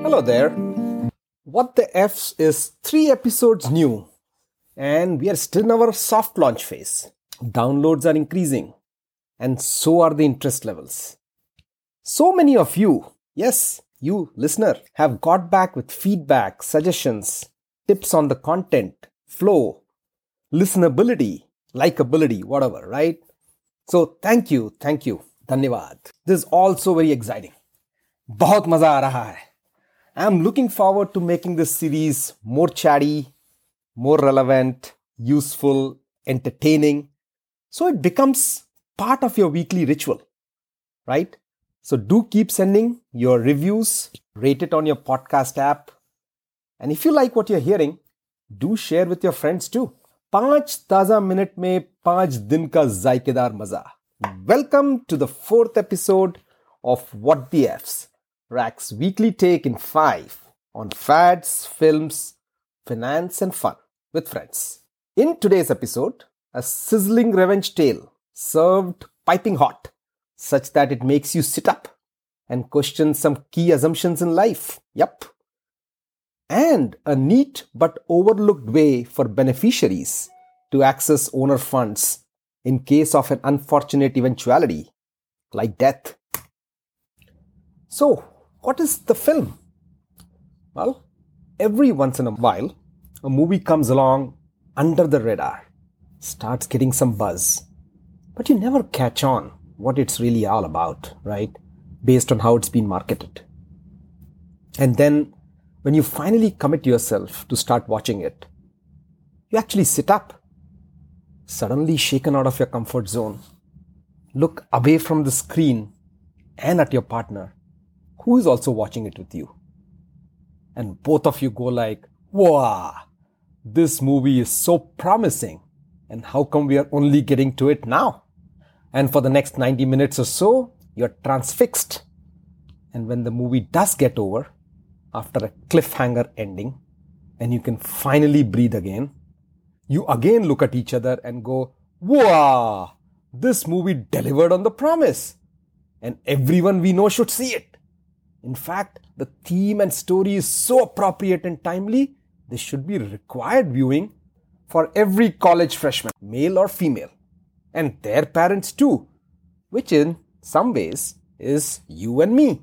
Hello there. What the F's is three episodes new, and we are still in our soft launch phase. Downloads are increasing, and so are the interest levels. So many of you, yes, you listener, have got back with feedback, suggestions, tips on the content, flow, listenability, likability, whatever, right? So thank you, thank you, धन्यवाद. This is also very exciting. बहुत मजा आ रहा है. I'm looking forward to making this series more chatty, more relevant, useful, entertaining. So it becomes part of your weekly ritual, right? So do keep sending your reviews, rate it on your podcast app. And if you like what you're hearing, do share with your friends too. पांच ताजा minute में पांच दिन का जायकेदार मजा welcome to the fourth episode of what the एफ्स Rack's weekly take in five on fads, films, finance, and fun with friends. In today's episode, a sizzling revenge tale served piping hot, such that it makes you sit up and question some key assumptions in life. Yup. And a neat but overlooked way for beneficiaries to access owner funds in case of an unfortunate eventuality like death. So, what is the film? Well, every once in a while, a movie comes along under the radar, starts getting some buzz, but you never catch on what it's really all about, right? Based on how it's been marketed. And then, when you finally commit yourself to start watching it, you actually sit up, suddenly shaken out of your comfort zone, look away from the screen and at your partner who is also watching it with you. And both of you go like, wow, this movie is so promising. And how come we are only getting to it now? And for the next 90 minutes or so, you're transfixed. And when the movie does get over, after a cliffhanger ending, and you can finally breathe again, you again look at each other and go, wow, this movie delivered on the promise. And everyone we know should see it. In fact, the theme and story is so appropriate and timely, they should be required viewing for every college freshman, male or female, and their parents too, which in some ways is you and me.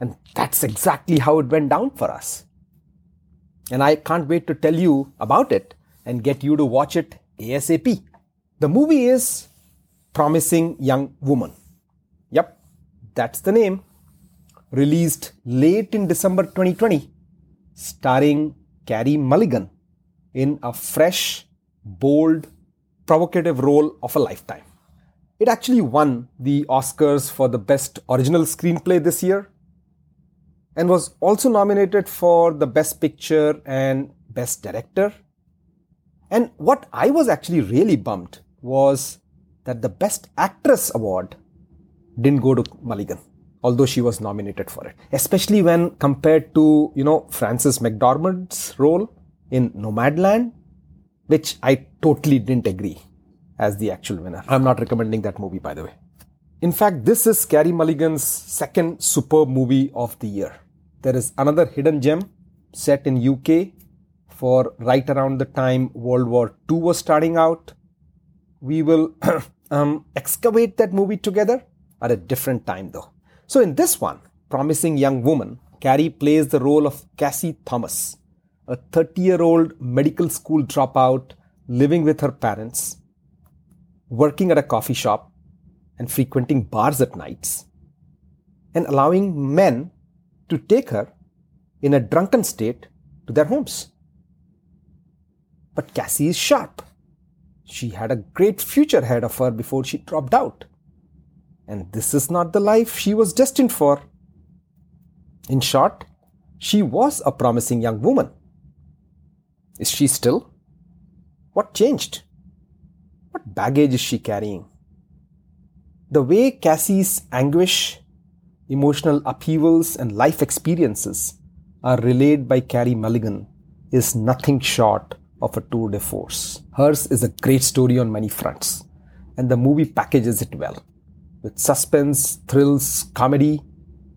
And that's exactly how it went down for us. And I can't wait to tell you about it and get you to watch it ASAP. The movie is Promising Young Woman. Yep, that's the name released late in December 2020, starring Carey Mulligan in a fresh, bold, provocative role of a lifetime. It actually won the Oscars for the Best Original Screenplay this year and was also nominated for the Best Picture and Best Director. And what I was actually really bummed was that the Best Actress award didn't go to Mulligan although she was nominated for it. Especially when compared to you know frances mcdormand's role in nomadland which i totally didn't agree as the actual winner. I'm not recommending that movie by the way. In fact this is carey mulligan's second superb movie of the year. There is another hidden gem set in uk for right around the time world war ii was starting out. We will um, excavate that movie together at a different time though so in this one, Promising Young Woman, Carey plays the role of Cassie Thomas, a 30 year old medical school dropout living with her parents, working at a coffee shop, and frequenting bars at nights, and allowing men to take her in a drunken state to their homes. But Cassie is sharp. She had a great future ahead of her before she dropped out. And this is not the life she was destined for. In short, she was a promising young woman. Is she still? What changed? What baggage is she carrying? The way Cassie's anguish, emotional upheavals, and life experiences are relayed by Carey Mulligan is nothing short of a tour de force. Hers is a great story on many fronts, and the movie packages it well with suspense, thrills, comedy,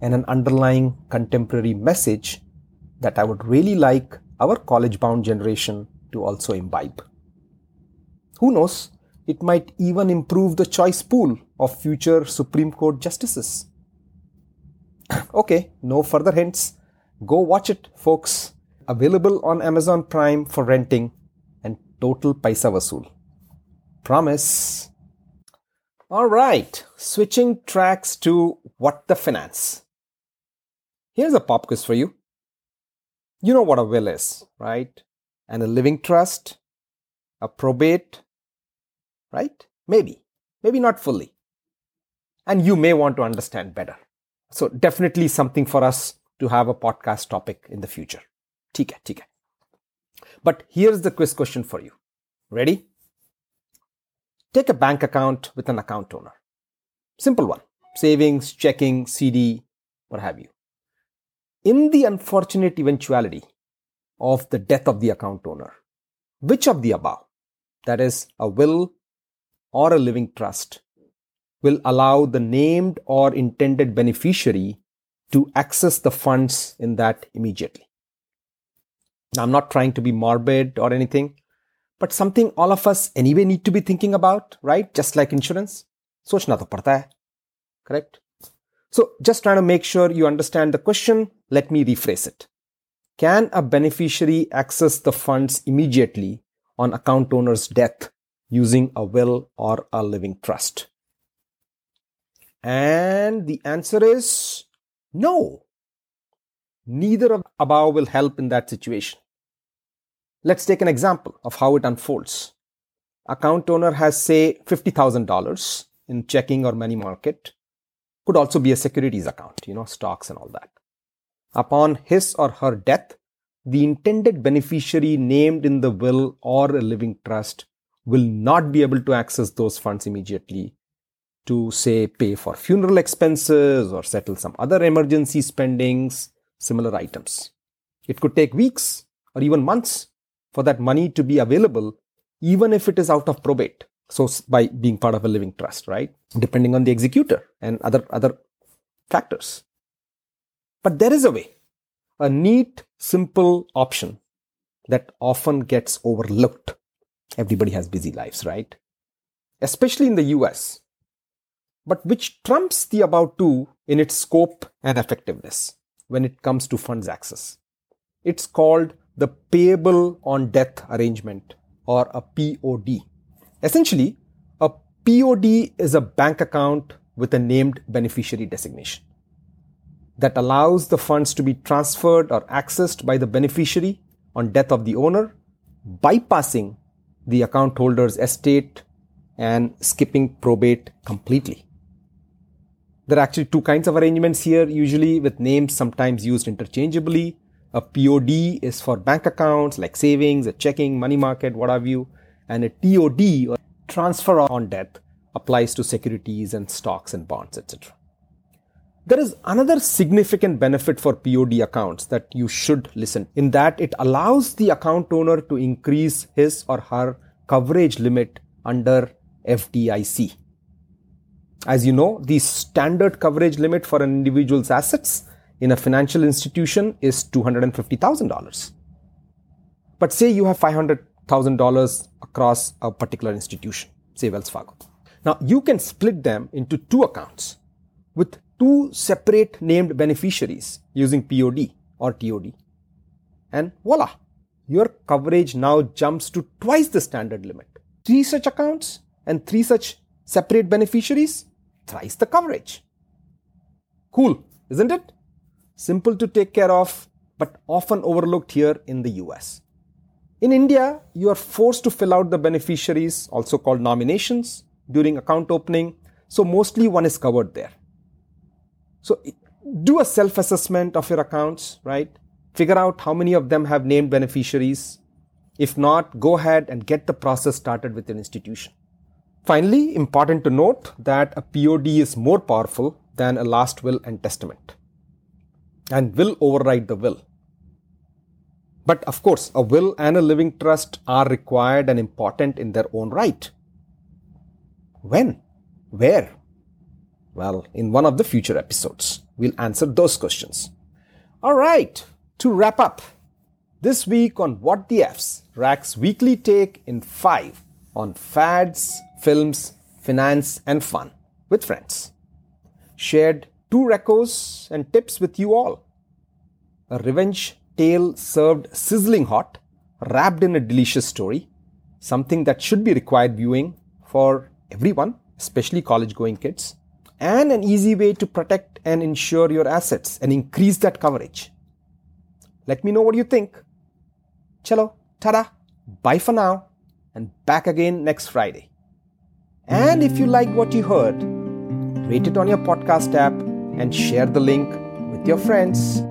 and an underlying contemporary message that I would really like our college bound generation to also imbibe. Who knows, it might even improve the choice pool of future Supreme Court justices. okay, no further hints. Go watch it, folks. Available on Amazon Prime for renting and total paisa vasool. Promise. All right, switching tracks to what the finance. Here's a pop quiz for you. You know what a will is, right? And a living trust, a probate, right? Maybe, maybe not fully. And you may want to understand better. So, definitely something for us to have a podcast topic in the future. TK, TK. But here's the quiz question for you. Ready? Take a bank account with an account owner. Simple one. Savings, checking, CD, what have you. In the unfortunate eventuality of the death of the account owner, which of the above, that is, a will or a living trust, will allow the named or intended beneficiary to access the funds in that immediately? Now, I'm not trying to be morbid or anything, but something all of us anyway need to be thinking about, right? Just like insurance. सोचना तो पड़ता है correct so just trying to make sure you understand the question let me rephrase it can a beneficiary access the funds immediately on account owner's death using a will or a living trust and the answer is no neither of above will help in that situation Let's take an example of how it unfolds. Account owner has, say, $50,000 in checking or money market. Could also be a securities account, you know, stocks and all that. Upon his or her death, the intended beneficiary named in the will or a living trust will not be able to access those funds immediately to, say, pay for funeral expenses or settle some other emergency spendings, similar items. It could take weeks or even months for that money to be available, even if it is out of probate. So by being part of a living trust, right? Depending on the executor and other, other factors. But there is a way, a neat, simple option that often gets overlooked. Everybody has busy lives, right? Especially in the US, but which trumps the about two in its scope and effectiveness when it comes to funds access. It's called the payable on death arrangement or a POD. Essentially, a POD is a bank account with a named beneficiary designation that allows the funds to be transferred or accessed by the beneficiary on death of the owner, bypassing the account holder's estate and skipping probate completely. There are actually two kinds of arrangements here, usually with names sometimes used interchangeably a POD is for bank accounts like savings, a checking, money market, what have you. And a TOD or transfer on death applies to securities and stocks and bonds, etc. There is another significant benefit for POD accounts that you should listen in that it allows the account owner to increase his or her coverage limit under FDIC. As you know, the standard coverage limit for an individual's assets in a financial institution is $250,000. But say you have $500,000 across a particular institution, say Wells Fargo. Now you can split them into two accounts with two separate named beneficiaries using POD or TOD. And voila, your coverage now jumps to twice the standard limit. Three such accounts and three such separate beneficiaries, thrice the coverage. Cool, isn't it? Simple to take care of, but often overlooked here in the US. In India, you are forced to fill out the beneficiaries, also called nominations, during account opening, so mostly one is covered there. So do a self assessment of your accounts, right? Figure out how many of them have named beneficiaries. If not, go ahead and get the process started with your institution. Finally, important to note that a POD is more powerful than a last will and testament and will override the will. But of course, a will and a living trust are required and important in their own right. When? Where? Well, in one of the future episodes, we'll answer those questions. All right, to wrap up, this week on What the F's, Rack's weekly take in 5 on fads, films, finance, and fun with friends. Shared two recos and tips with you all. A revenge tale served sizzling hot, wrapped in a delicious story, something that should be required viewing for everyone, especially college going kids, and an easy way to protect and insure your assets and increase that coverage. Let me know what you think. Chalo, tada, bye for now, and back again next Friday. And if you like what you heard, rate it on your podcast app and share the link with your friends.